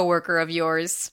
coworker of yours.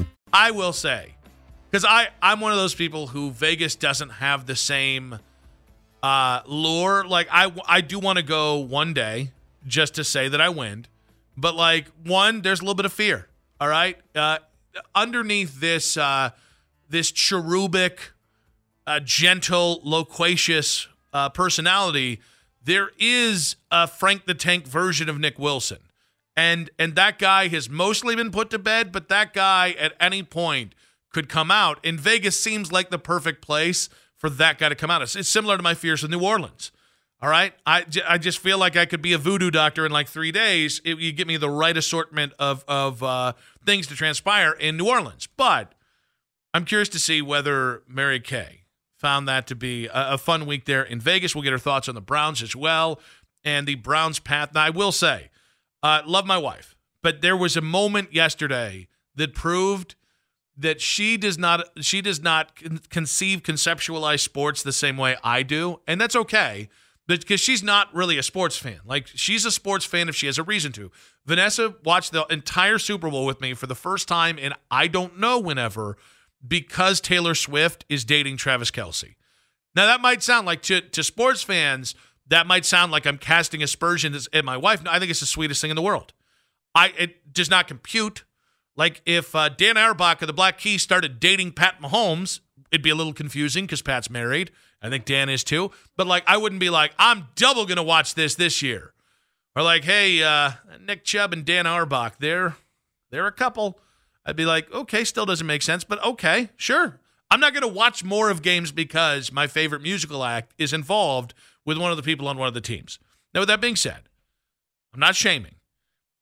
I will say, because I I'm one of those people who Vegas doesn't have the same uh, lure. Like I I do want to go one day just to say that I win, but like one, there's a little bit of fear. All right, uh, underneath this uh, this cherubic, uh, gentle, loquacious uh, personality, there is a Frank the Tank version of Nick Wilson and and that guy has mostly been put to bed but that guy at any point could come out. And vegas seems like the perfect place for that guy to come out. It's, it's similar to my fears with new orleans. All right? I, j- I just feel like i could be a voodoo doctor in like three days. If you give me the right assortment of of uh, things to transpire in new orleans. But i'm curious to see whether mary kay found that to be a, a fun week there in vegas. We'll get her thoughts on the browns as well and the browns path. Now i will say uh, love my wife, but there was a moment yesterday that proved that she does not she does not con- conceive conceptualize sports the same way I do, and that's okay because she's not really a sports fan. Like she's a sports fan if she has a reason to. Vanessa watched the entire Super Bowl with me for the first time, and I don't know whenever because Taylor Swift is dating Travis Kelce. Now that might sound like to to sports fans that might sound like I'm casting aspersions at my wife. No, I think it's the sweetest thing in the world. I it does not compute. Like if uh, Dan Auerbach of the Black Keys started dating Pat Mahomes, it'd be a little confusing because Pat's married. I think Dan is too. But like, I wouldn't be like, I'm double gonna watch this this year, or like, hey, uh, Nick Chubb and Dan Auerbach, they're they're a couple. I'd be like, okay, still doesn't make sense, but okay, sure. I'm not gonna watch more of games because my favorite musical act is involved with one of the people on one of the teams. Now, with that being said, I'm not shaming.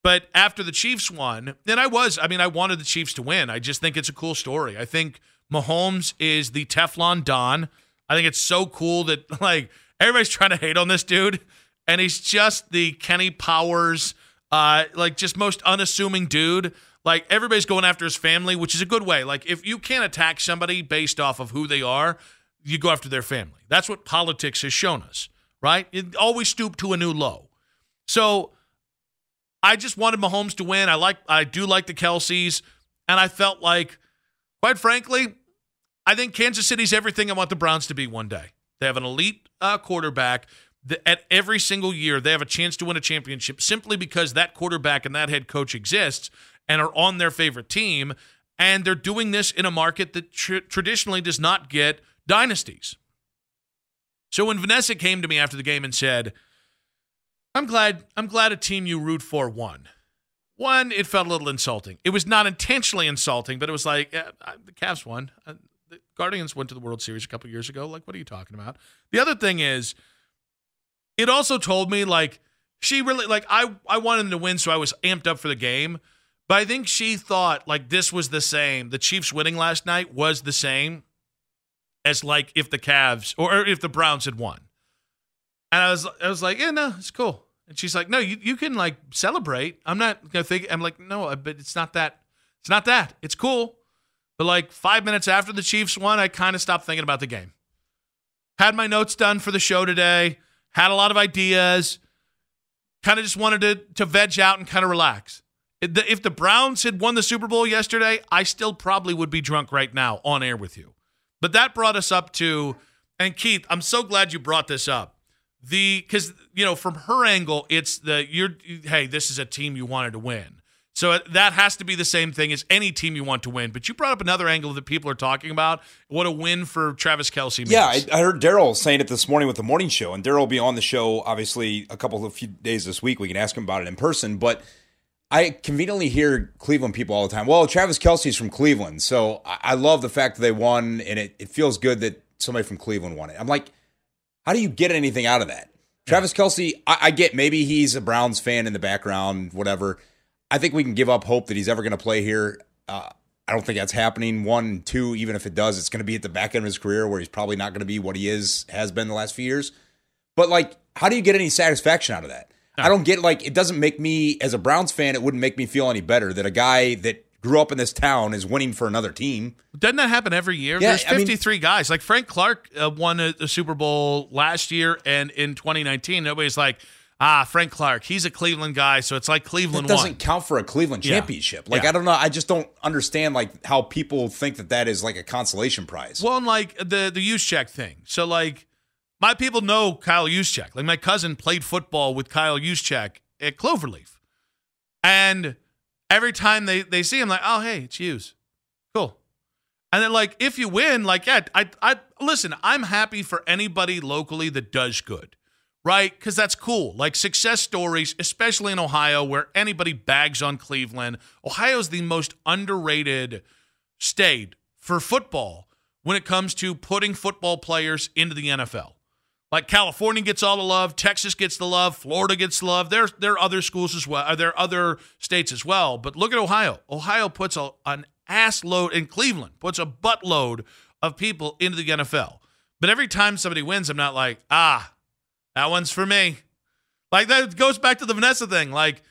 But after the Chiefs won, and I was, I mean, I wanted the Chiefs to win. I just think it's a cool story. I think Mahomes is the Teflon Don. I think it's so cool that, like, everybody's trying to hate on this dude. And he's just the Kenny Powers, uh, like, just most unassuming dude. Like, everybody's going after his family, which is a good way. Like, if you can't attack somebody based off of who they are, you go after their family. That's what politics has shown us, right? It always stoop to a new low. So I just wanted Mahomes to win. I like I do like the Kelces, and I felt like, quite frankly, I think Kansas City's everything I want the Browns to be one day. They have an elite uh, quarterback. At every single year, they have a chance to win a championship simply because that quarterback and that head coach exists and are on their favorite team. And they're doing this in a market that tr- traditionally does not get dynasties. So when Vanessa came to me after the game and said, "I'm glad I'm glad a team you root for won." One, it felt a little insulting. It was not intentionally insulting, but it was like uh, the Cavs won. The Guardians went to the World Series a couple years ago. Like, what are you talking about? The other thing is, it also told me like she really like I I wanted them to win, so I was amped up for the game. But I think she thought like this was the same. The Chiefs winning last night was the same as like if the Cavs or if the Browns had won. And I was I was like, yeah, no, it's cool. And she's like, no, you, you can like celebrate. I'm not gonna think. I'm like, no, but it's not that. It's not that. It's cool. But like five minutes after the Chiefs won, I kind of stopped thinking about the game. Had my notes done for the show today. Had a lot of ideas. Kind of just wanted to to veg out and kind of relax. If the Browns had won the Super Bowl yesterday, I still probably would be drunk right now on air with you. But that brought us up to, and Keith, I'm so glad you brought this up. The because you know from her angle, it's the you're hey, this is a team you wanted to win. So that has to be the same thing as any team you want to win. But you brought up another angle that people are talking about. What a win for Travis Kelce! means. Yeah, I, I heard Daryl saying it this morning with the morning show, and Daryl will be on the show obviously a couple of few days this week. We can ask him about it in person, but I conveniently hear Cleveland people all the time. Well, Travis Kelce's from Cleveland, so I, I love the fact that they won, and it, it feels good that somebody from Cleveland won it. I'm like, how do you get anything out of that? Travis Kelce, I, I get maybe he's a Browns fan in the background, whatever. I think we can give up hope that he's ever going to play here. Uh, I don't think that's happening. One, two, even if it does, it's going to be at the back end of his career where he's probably not going to be what he is has been the last few years. But like, how do you get any satisfaction out of that? I don't get like it doesn't make me as a Browns fan. It wouldn't make me feel any better that a guy that grew up in this town is winning for another team. Doesn't that happen every year? Yeah, There's I mean- 53 guys. Like Frank Clark uh, won a, a Super Bowl last year and in 2019. Nobody's like, ah, Frank Clark. He's a Cleveland guy, so it's like That Cleveland doesn't won. count for a Cleveland Yeah. championship. Like Yeah. I don't know. I just don't understand like how people think that that is like a consolation prize. Well, and like the the check thing. So like my people know Kyle Juszczyk. Like my cousin played football with Kyle Juszczyk at Cloverleaf, and every time they they see him, like, oh hey, it's Hughes, cool. And then like if you win, like yeah, I I listen. I'm happy for anybody locally that does good, right? Because that's cool. Like success stories, especially in Ohio, where anybody bags on Cleveland. Ohio's the most underrated state for football when it comes to putting football players into the NFL. Like California gets all the love, Texas gets the love, Florida gets the love. There, there are other schools as well. uh, There are other states as well. But look at Ohio. Ohio puts a, an ass load, in Cleveland puts a buttload of people into the NFL. But every time somebody wins, I'm not like, ah, that one's for me. Like that goes back to the Vanessa thing. Like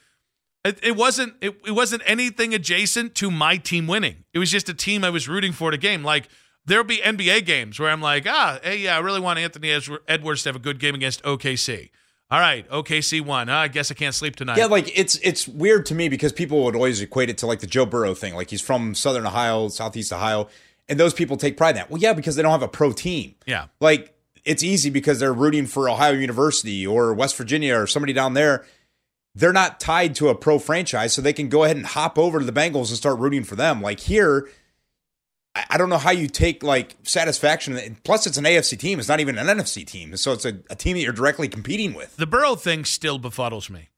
it, it wasn't it, it wasn't anything adjacent to my team winning. It was just a team I was rooting for at a game. Like there'll be NBA games where I'm like, ah, hey, yeah, I really want Anthony Edwards to have a good game against OKC. All right, OKC won. Ah, I guess I can't sleep tonight. Yeah, like it's it's weird to me because people would always equate it to like the Joe Burrow thing. Like he's from Southern Ohio, Southeast Ohio, and those people take pride in that. Well, yeah, because they don't have a pro team. yeah. Like it's easy because they're rooting for Ohio University or West Virginia or somebody down there. They're not tied to a pro franchise, so they can go ahead and hop over to the Bengals and start rooting for them. Like here, I don't know how you take like satisfaction. Plus, it's an AFC team. It's not even an NFC team, so it's a, a team that you're directly competing with. The Burrow thing still befuddles me.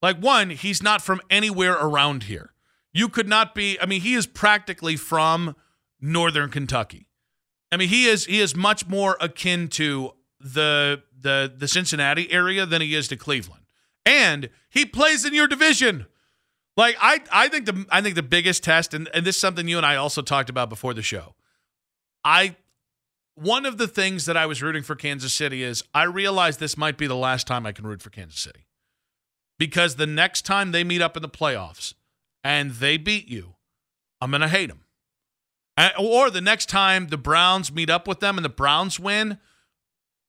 Like, one, he's not from anywhere around here. You could not be, I mean, he is practically from northern Kentucky. I mean, he is he is much more akin to the the the Cincinnati area than he is to Cleveland. And he plays in your division. Like I I think the I think the biggest test, and, and this is something you and I also talked about before the show. I one of the things that I was rooting for Kansas City is I realized this might be the last time I can root for Kansas City. Because the next time they meet up in the playoffs and they beat you, I'm going to hate them. Or the next time the Browns meet up with them and the Browns win,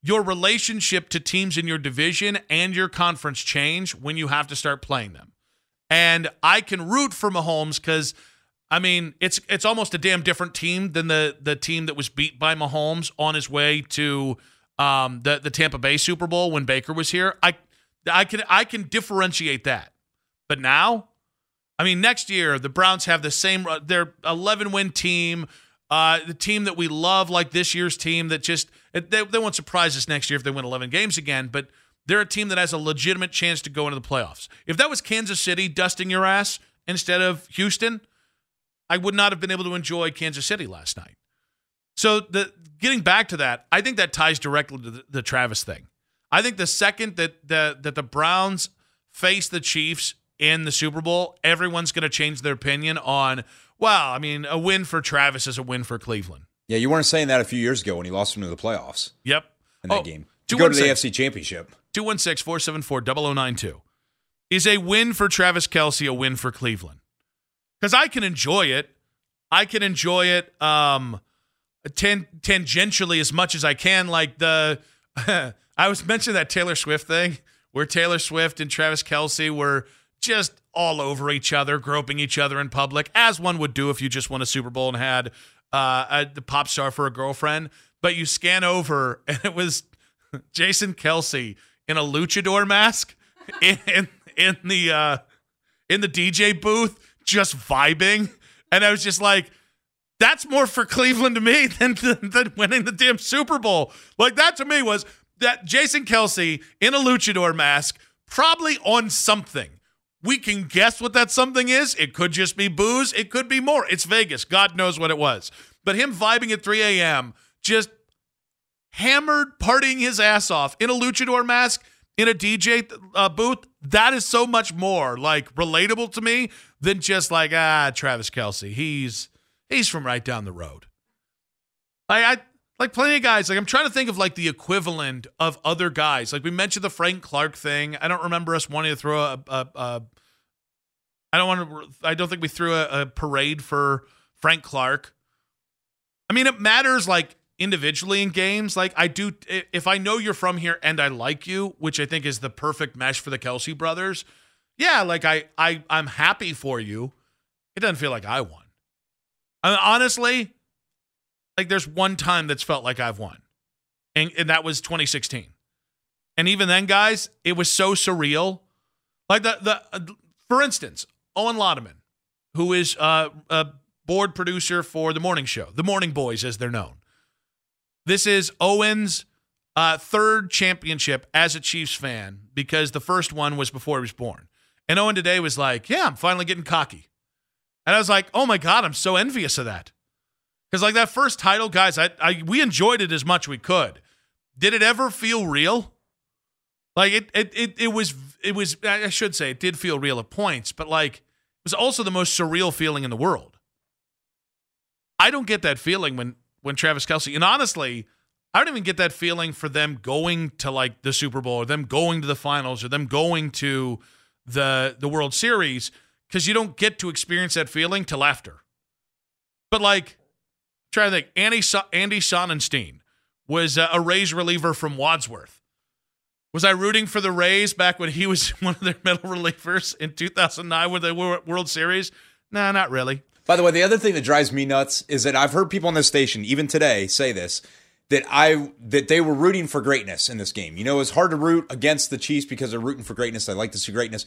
your relationship to teams in your division and your conference change when you have to start playing them. And I can root for Mahomes because I mean it's it's almost a damn different team than the the team that was beat by Mahomes on his way to um, the the Tampa Bay Super Bowl when Baker was here. I I can I can differentiate that. But now, I mean, next year the Browns have the same. uh, They're 11 win team. Uh, the team that we love, like this year's team, that just they, they won't surprise us next year if they win 11 games again. But they're a team that has a legitimate chance to go into the playoffs. If that was Kansas City dusting your ass instead of Houston, I would not have been able to enjoy Kansas City last night. So the getting back to that, I think that ties directly to the, the Travis thing. I think the second that the that the Browns face the Chiefs in the Super Bowl, everyone's going to change their opinion on. Well, I mean, a win for Travis is a win for Cleveland. Yeah, you weren't saying that a few years ago when he lost them to the playoffs Yep. in that Oh, game to go to the 216. AFC Championship. 216 474 0092. Is a win for Travis Kelce a win for Cleveland? Because I can enjoy it. I can enjoy it um, tan- tangentially as much as I can. Like the, I was mentioning that Taylor Swift thing where Taylor Swift and Travis Kelce were just all over each other, groping each other in public, as one would do if you just won a Super Bowl and had uh, a, the pop star for a girlfriend. But you scan over and it was Jason Kelce in a luchador mask in in, the uh, in the DJ booth just vibing. And I was just like, that's more for Cleveland to me than, than, than winning the damn Super Bowl. Like that to me was that Jason Kelce in a luchador mask, probably on something. We can guess what that something is. It could just be booze. It could be more. It's Vegas. God knows what it was. But him vibing at 3 a.m., just hammered, partying his ass off in a luchador mask, in a DJ uh, booth, that is so much more like relatable to me than just like ah Travis Kelce. He's he's from right down the road. I, I like plenty of guys. Like I'm trying to think of like the equivalent of other guys. Like we mentioned the Frank Clark thing. I don't remember us wanting to throw a. a, a I don't want to. I don't think we threw a, a parade for Frank Clark. I mean, it matters like individually in games. Like I do, if I know you're from here and I like you, which I think is the perfect mesh for the Kelce brothers. Yeah, like I, I, I'm happy for you. It doesn't feel like I won. I mean, honestly, like there's one time that's felt like I've won, and, and that was 2016. And even then, guys, it was so surreal. Like the the, for instance, Owen Laudeman, who is uh, a board producer for the morning show, the Morning Boys, as they're known. This is Owen's uh, third championship as a Chiefs fan because the first one was before he was born. And Owen today was like, Yeah, I'm finally getting cocky. And I was like, Oh my God, I'm so envious of that. Because, like, that first title, guys, I, I, we enjoyed it as much we could. Did it ever feel real? Like, it, it, it, it was, it was, I should say, it did feel real at points, but like, it was also the most surreal feeling in the world. I don't get that feeling when when Travis Kelce, and honestly, I don't even get that feeling for them going to like the Super Bowl or them going to the finals or them going to the the World Series because you don't get to experience that feeling till after. But like, try to think, Andy Andy Sonnanstine was a Rays reliever from Wadsworth. Was I rooting for the Rays back when he was one of their middle relievers in 2009 when with the World Series? Nah, not really. By the way, the other thing that drives me nuts is that I've heard people on this station, even today, say this that I that they were rooting for greatness in this game. You know, it's hard to root against the Chiefs because they're rooting for greatness. I like to see greatness.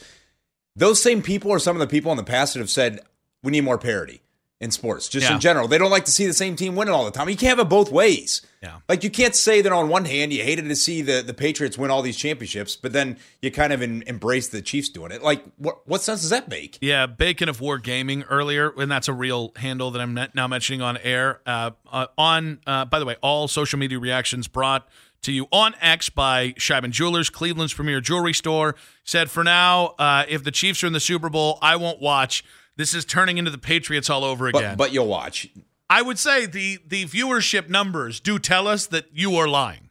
Those same people are some of the people in the past that have said we need more parity in sports, just yeah. in general. They don't like to see the same team winning all the time. You can't have it both ways. Yeah. Like you can't say that on one hand you hated to see the, the Patriots win all these championships, but then you kind of in, embrace the Chiefs doing it. Like what what sense does that make? Yeah, Bacon of War Gaming earlier, and that's a real handle that I'm now mentioning on air. Uh, uh, on uh, by the way, all social media reactions brought to you on X by Sheiban Jewelers, Cleveland's premier jewelry store. Said for now, uh, if the Chiefs are in the Super Bowl, I won't watch. This is turning into the Patriots all over again. But, but you'll watch. I would say the the viewership numbers do tell us that you are lying.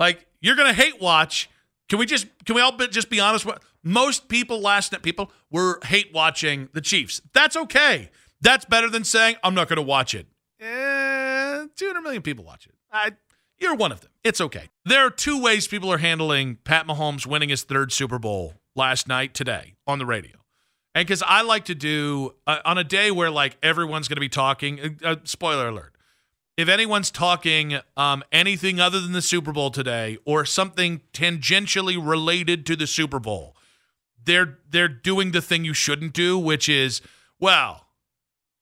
Like you're going to hate watch. Can we just can we all be, just be honest? Most people, last night, people were hate watching the Chiefs. That's okay. That's better than saying I'm not going to watch it. Eh, 200 million people watch it. I, you're one of them. It's okay. There are two ways people are handling Pat Mahomes winning his third Super Bowl last night, today on the radio. And because I like to do uh, on a day where like everyone's going to be talking, uh, uh, spoiler alert, if anyone's talking um, anything other than the Super Bowl today or something tangentially related to the Super Bowl, they're they're doing the thing you shouldn't do, which is, well,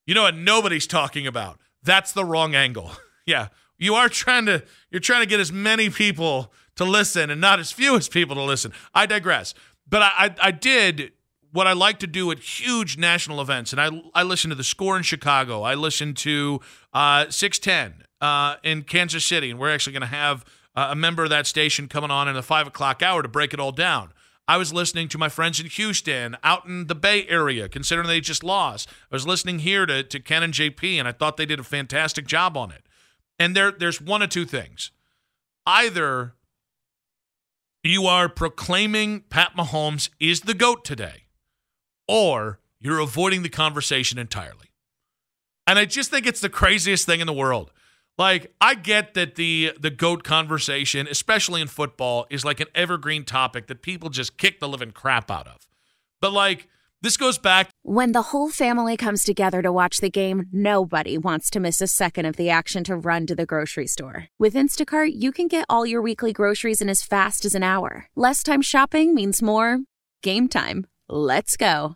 you know what nobody's talking about. That's the wrong angle. yeah, you are trying to you're trying to get as many people to listen and not as few as people to listen. I digress. But I, I, I did what I like to do at huge national events, and I I listen to the Score in Chicago. I listen to uh, 610 uh, in Kansas City, and we're actually going to have uh, a member of that station coming on in the five o'clock hour to break it all down. I was listening to my friends in Houston, out in the Bay Area, considering they just lost. I was listening here to, to Ken and JP, and I thought they did a fantastic job on it. And there, there's one of two things. Either you are proclaiming Pat Mahomes is the GOAT today, or you're avoiding the conversation entirely. And I just think it's the craziest thing in the world. Like I get that the the goat conversation, especially in football, is like an evergreen topic that people just kick the living crap out of. But like this goes back when the whole family comes together to watch the game, nobody wants to miss a second of the action to run to the grocery store. With Instacart, you can get all your weekly groceries in as fast as an hour. Less time shopping means more game time. Let's go.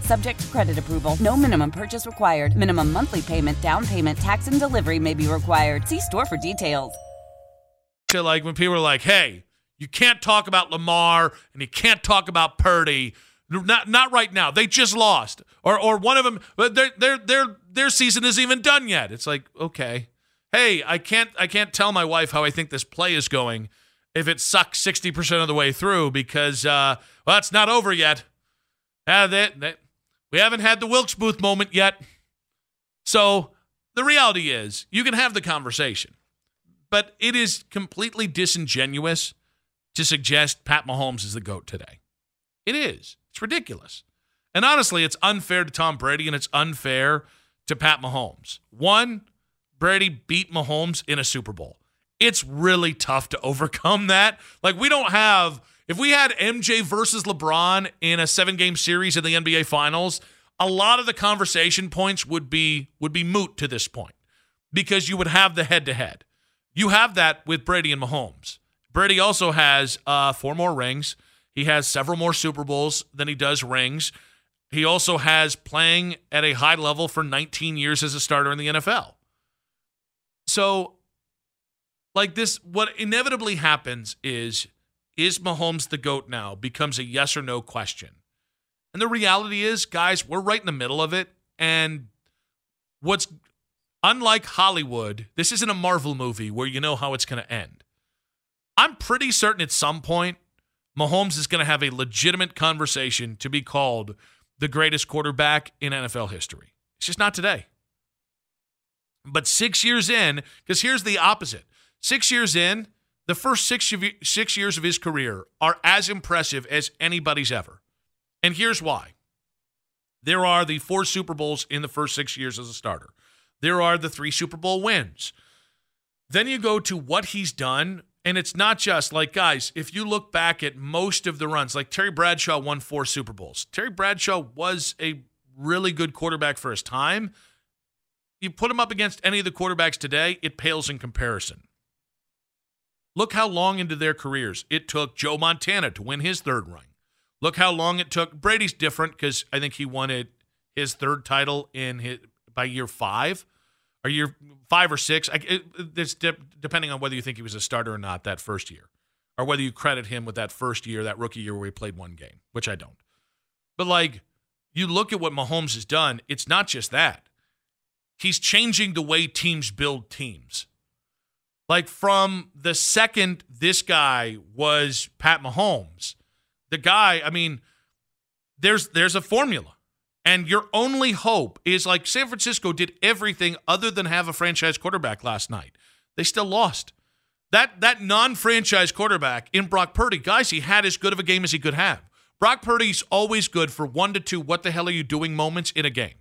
Subject to credit approval. No minimum purchase required. Minimum monthly payment, down payment, tax, and delivery may be required. See store for details. like when people are like, "Hey, you can't talk about Lamar and you can't talk about Purdy." Not not right now. They just lost, or or one of them. But their their their their season isn't even done yet. It's like okay, hey, I can't I can't tell my wife how I think this play is going if it sucks sixty percent of the way through because uh, well, it's not over yet. Uh, they, they, we haven't had the Wilkes Booth moment yet. So the reality is, you can have the conversation but it is completely disingenuous to suggest Pat Mahomes is the GOAT today. It is. It's ridiculous. And honestly, it's unfair to Tom Brady and it's unfair to Pat Mahomes. One, Brady beat Mahomes in a Super Bowl. It's really tough to overcome that. Like, we don't have, if we had MJ versus LeBron in a seven game series in the NBA Finals, a lot of the conversation points would be would be moot to this point because you would have the head to head. You have that with Brady and Mahomes. Brady also has uh, four more rings. He has several more Super Bowls than he does rings. He also has playing at a high level for 19 years as a starter in the NFL. So, like this, what inevitably happens is is Mahomes the GOAT now becomes a yes or no question. And the reality is, guys, we're right in the middle of it. And what's unlike Hollywood, this isn't a Marvel movie where you know how it's going to end. I'm pretty certain at some point, Mahomes is going to have a legitimate conversation to be called the greatest quarterback in NFL history. It's just not today. But six years in, because here's the opposite six years in, the first six, six years of his career are as impressive as anybody's ever. And here's why there are the four Super Bowls in the first six years as a starter there are the three Super Bowl wins. Then you go to what he's done, and it's not just like, guys, if you look back at most of the runs, like Terry Bradshaw won four Super Bowls. Terry Bradshaw was a really good quarterback for his time. You put him up against any of the quarterbacks today, it pales in comparison. Look how long into their careers it took Joe Montana to win his third ring. Look how long it took. Brady's different because I think he won it his third title in his, by year five or year five or six. I, it, it's de- depending on whether you think he was a starter or not that first year, or whether you credit him with that first year, that rookie year where he played one game, which I don't. But like, you look at what Mahomes has done. It's not just that. He's changing the way teams build teams. Like from the second this guy was Pat Mahomes, the guy. I mean, there's there's a formula. And your only hope is like San Francisco did everything other than have a franchise quarterback last night. They still lost. That that non-franchise quarterback in Brock Purdy, guys, he had as good of a game as he could have. Brock Purdy's always good for one to two what the hell are you doing moments in a game.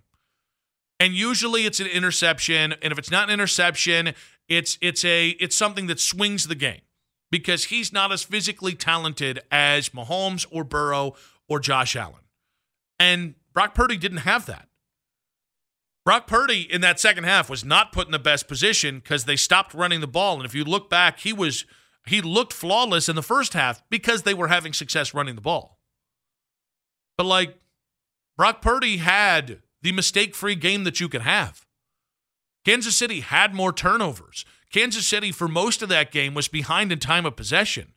And usually it's an interception, and if it's not an interception, it's it's a it's something that swings the game because he's not as physically talented as Mahomes or Burrow or Josh Allen. And Brock Purdy didn't have that. Brock Purdy in that second half was not put in the best position because they stopped running the ball. And if you look back, he was he looked flawless in the first half because they were having success running the ball. But like Brock Purdy had the mistake-free game that you could have. Kansas City had more turnovers. Kansas City for most of that game was behind in time of possession.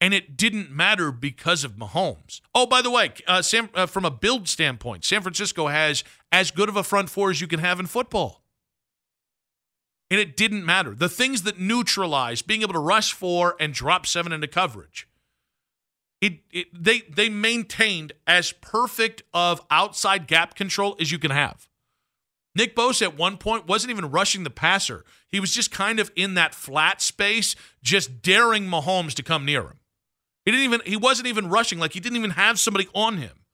and it didn't matter because of Mahomes. Oh, by the way, uh, Sam, uh, from a build standpoint, San Francisco has as good of a front four as you can have in football. And it didn't matter. The things that neutralize being able to rush four and drop seven into coverage, it, it they they maintained as perfect of outside gap control as you can have. Nick Bosa at one point wasn't even rushing the passer. He was just kind of in that flat space, just daring Mahomes to come near him. He didn't even he wasn't even rushing, like he didn't even have somebody on him.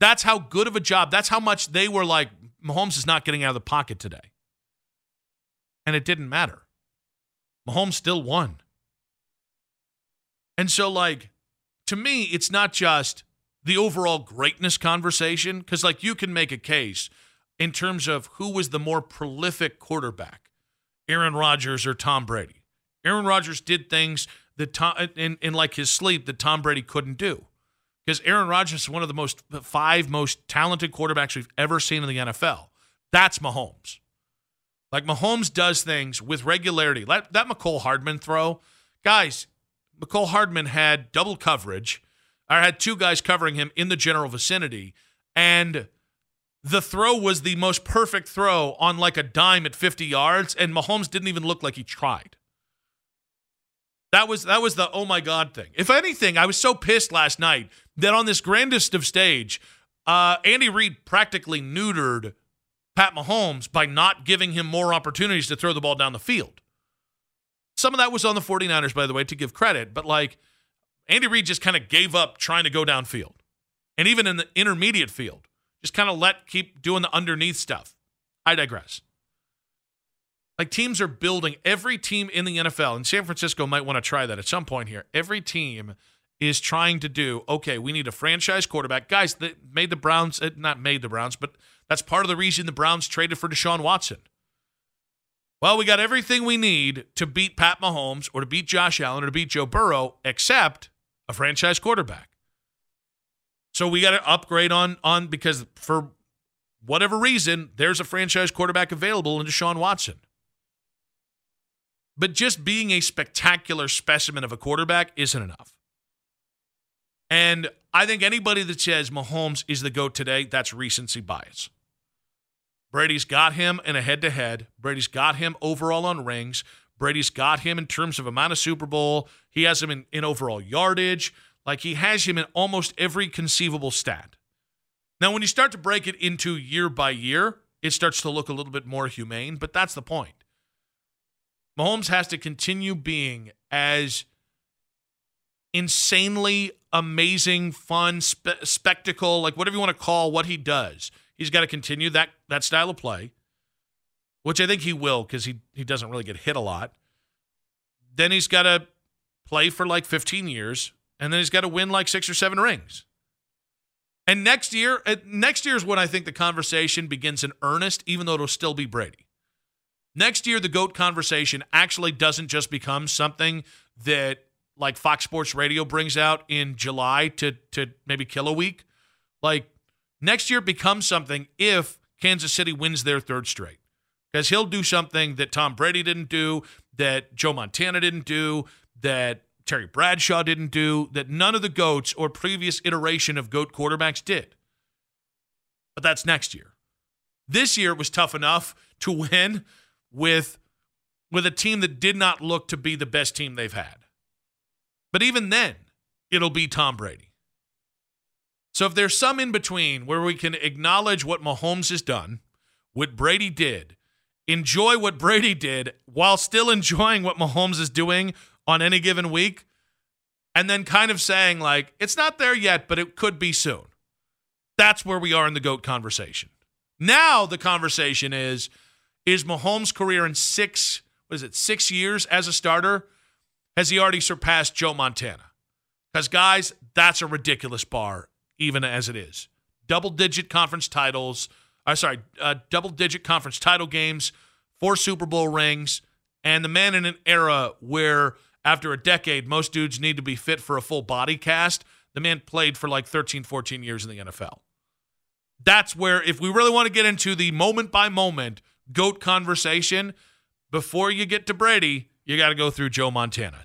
That's how good of a job. That's how much they were like, Mahomes is not getting out of the pocket today. And it didn't matter. Mahomes still won. And so, like, to me, it's not just the overall greatness conversation, because, like, you can make a case in terms of who was the more prolific quarterback, Aaron Rodgers or Tom Brady. Aaron Rodgers did things that Tom in, in like his sleep that Tom Brady couldn't do. Because Aaron Rodgers is one of the most five most talented quarterbacks we've ever seen in the NFL. That's Mahomes. Like Mahomes does things with regularity. That, that Mecole Hardman throw, guys, Mecole Hardman had double coverage. I had two guys covering him in the general vicinity, and the throw was the most perfect throw on like a dime at 50 yards, and Mahomes didn't even look like he tried. That was that was the oh my god thing. If anything, I was so pissed last night that on this grandest of stage, uh, Andy Reid practically neutered Pat Mahomes by not giving him more opportunities to throw the ball down the field. Some of that was on the 49ers, by the way, to give credit, but like Andy Reid just kind of gave up trying to go downfield. And even in the intermediate field, just kind of let keep doing the underneath stuff. I digress. Like teams are building every team in the NFL, and San Francisco might want to try that at some point here. Every team is trying to do okay. We need a franchise quarterback, guys. That made the Browns, uh, not made the Browns, but that's part of the reason the Browns traded for Deshaun Watson. Well, we got everything we need to beat Pat Mahomes or to beat Josh Allen or to beat Joe Burrow, except a franchise quarterback. So we got to upgrade on on because for whatever reason, there's a franchise quarterback available in Deshaun Watson. But just being a spectacular specimen of a quarterback isn't enough. And I think anybody that says Mahomes is the GOAT today, that's recency bias. Brady's got him in a head to head. Brady's got him overall on rings. Brady's got him in terms of amount of Super Bowl. He has him in, in overall yardage. Like he has him in almost every conceivable stat. Now, when you start to break it into year by year, it starts to look a little bit more humane, but that's the point. Mahomes has to continue being as insanely amazing, fun, spe- spectacle, like whatever you want to call what he does. He's got to continue that that style of play, which I think he will because he he doesn't really get hit a lot. Then he's got to play for like 15 years, and then he's got to win like six or seven rings. And next year, uh, next year is when I think the conversation begins in earnest, even though it'll still be Brady. Next year, the GOAT conversation actually doesn't just become something that like Fox Sports Radio brings out in July to to maybe kill a week. Like next year becomes something if Kansas City wins their third straight. Because he'll do something that Tom Brady didn't do, that Joe Montana didn't do, that Terry Bradshaw didn't do, that none of the GOATs or previous iteration of GOAT quarterbacks did. But that's next year. This year was tough enough to win with with a team that did not look to be the best team they've had. But even then, it'll be Tom Brady. So if there's some in between where we can acknowledge what Mahomes has done, what Brady did, enjoy what Brady did while still enjoying what Mahomes is doing on any given week, and then kind of saying, like, it's not there yet, but it could be soon. That's where we are in the GOAT conversation. Now the conversation is is Mahomes' career in six, what is it, six years as a starter? Has he already surpassed Joe Montana? Because, guys, that's a ridiculous bar, even as it is. Double digit conference titles, I'm sorry, uh, double digit conference title games, four Super Bowl rings, and the man in an era where, after a decade, most dudes need to be fit for a full body cast. The man played for like 13, 14 years in the NFL. That's where, if we really want to get into the moment by moment GOAT conversation, before you get to Brady, you got to go through Joe Montana.